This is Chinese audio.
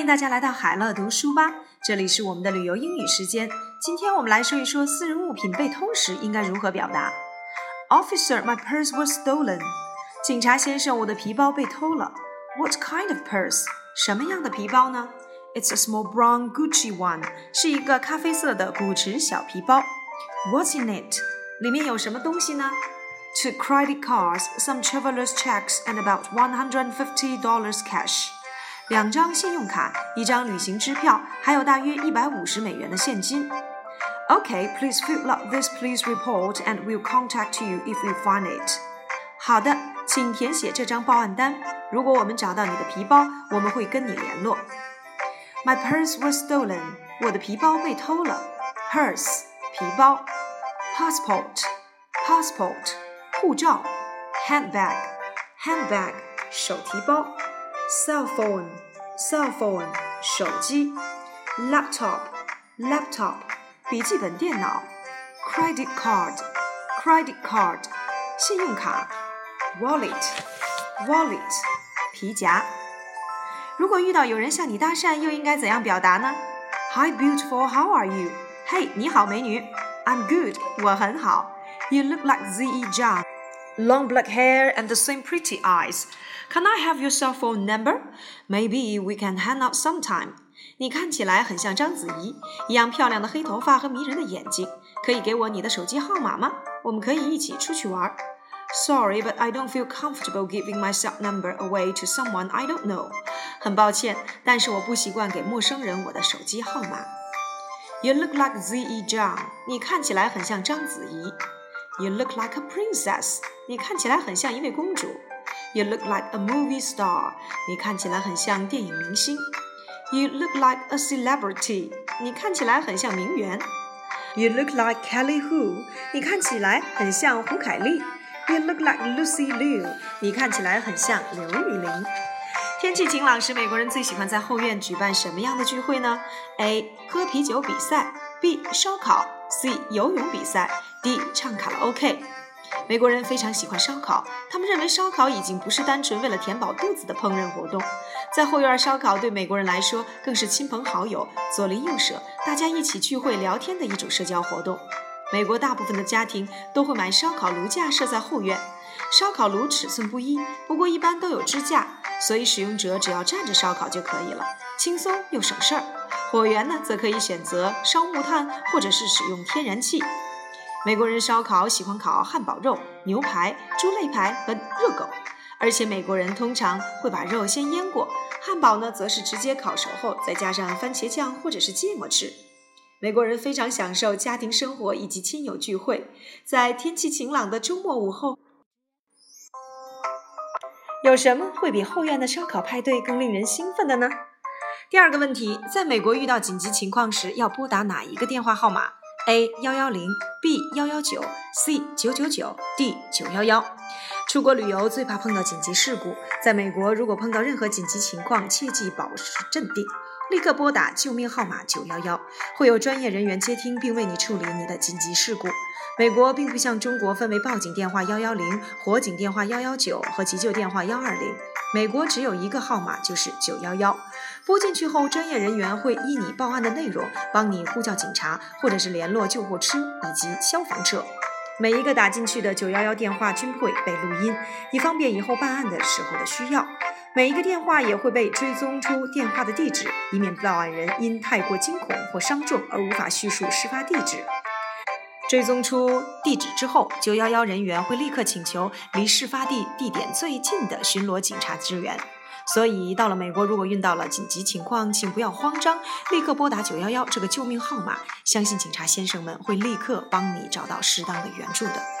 迎大家来到海乐读书吧，这里是我们的旅游英语时间。今天我们来说一说私人物品被偷时应该如何表达。Officer, my purse was stolen. 警察先生，我的皮包被偷了。What kind of purse? 什么样的皮包呢？It's a small brown Gucci one. 是一个咖啡色的古驰小皮包。What's in it? 里面有什么东西呢？Two credit cards, some traveler's checks, and about one hundred and fifty dollars cash. 两张信用卡，一张旅行支票，还有大约一百五十美元的现金。Okay, please fill out this police report, and we'll contact you if we find it. 好的，请填写这张报案单。如果我们找到你的皮包，我们会跟你联络。My purse was stolen. 我的皮包被偷了。Purse 皮包。passport passport 护照，handbag handbag 手提包 ，cell phone cell phone 手机，laptop laptop 笔记本电脑，credit card credit card 信用卡，wallet wallet 皮夹。如果遇到有人向你搭讪，又应该怎样表达呢？Hi beautiful, how are you? 嘿，你好，美女。I'm good. 我很好。You look like Z.E. Zhang. Long black hair and the same pretty eyes. Can I have your cell phone number? Maybe we can hang out sometime. 你看起来很像章子怡，一样漂亮的黑头发和迷人的眼睛。可以给我你的手机号码吗？我们可以一起出去玩。Sorry, but I don't feel comfortable giving my cell number away to someone I don't know. 很抱歉，但是我不习惯给陌生人我的手机号码。You look like Z.E. Zhang，你看起来很像章子怡。 You look like a princess，你看起来很像一位公主。You look like a movie star，你看起来很像电影明星。You look like a celebrity，你看起来很像名媛。You look like Kelly Hu，你看起来很像胡凯丽。You look like Lucy Liu，你看起来很像刘玉玲。天气晴朗时，美国人最喜欢在后院举办什么样的聚会呢？A. 喝啤酒比赛；B. 烧烤；C. 游泳比赛；D. 唱卡拉 OK。美国人非常喜欢烧烤，他们认为烧烤已经不是单纯为了填饱肚子的烹饪活动。在后院烧烤对美国人来说，更是亲朋好友、左邻右舍大家一起聚会聊天的一种社交活动。美国大部分的家庭都会买烧烤炉架设在后院。烧烤炉尺寸不一，不过一般都有支架。所以使用者只要站着烧烤就可以了，轻松又省事儿。火源呢，则可以选择烧木炭，或者是使用天然气。美国人烧烤喜欢烤汉堡肉、牛排、猪肋排和热狗，而且美国人通常会把肉先腌过。汉堡呢，则是直接烤熟后再加上番茄酱或者是芥末吃。美国人非常享受家庭生活以及亲友聚会，在天气晴朗的周末午后。有什么会比后院的烧烤派对更令人兴奋的呢？第二个问题，在美国遇到紧急情况时要拨打哪一个电话号码？A 幺幺零，B 幺幺九，C 九九九，D 九幺幺。出国旅游最怕碰到紧急事故，在美国如果碰到任何紧急情况，切记保持镇定。立刻拨打救命号码九幺幺，会有专业人员接听并为你处理你的紧急事故。美国并不像中国分为报警电话幺幺零、火警电话幺幺九和急救电话幺二零，美国只有一个号码，就是九幺幺。拨进去后，专业人员会依你报案的内容，帮你呼叫警察，或者是联络救护车以及消防车。每一个打进去的九幺幺电话均会被录音，以方便以后办案的时候的需要。每一个电话也会被追踪出电话的地址，以免报案人因太过惊恐或伤重而无法叙述事发地址。追踪出地址之后，911人员会立刻请求离事发地地点最近的巡逻警察支援。所以，到了美国，如果遇到了紧急情况，请不要慌张，立刻拨打911这个救命号码，相信警察先生们会立刻帮你找到适当的援助的。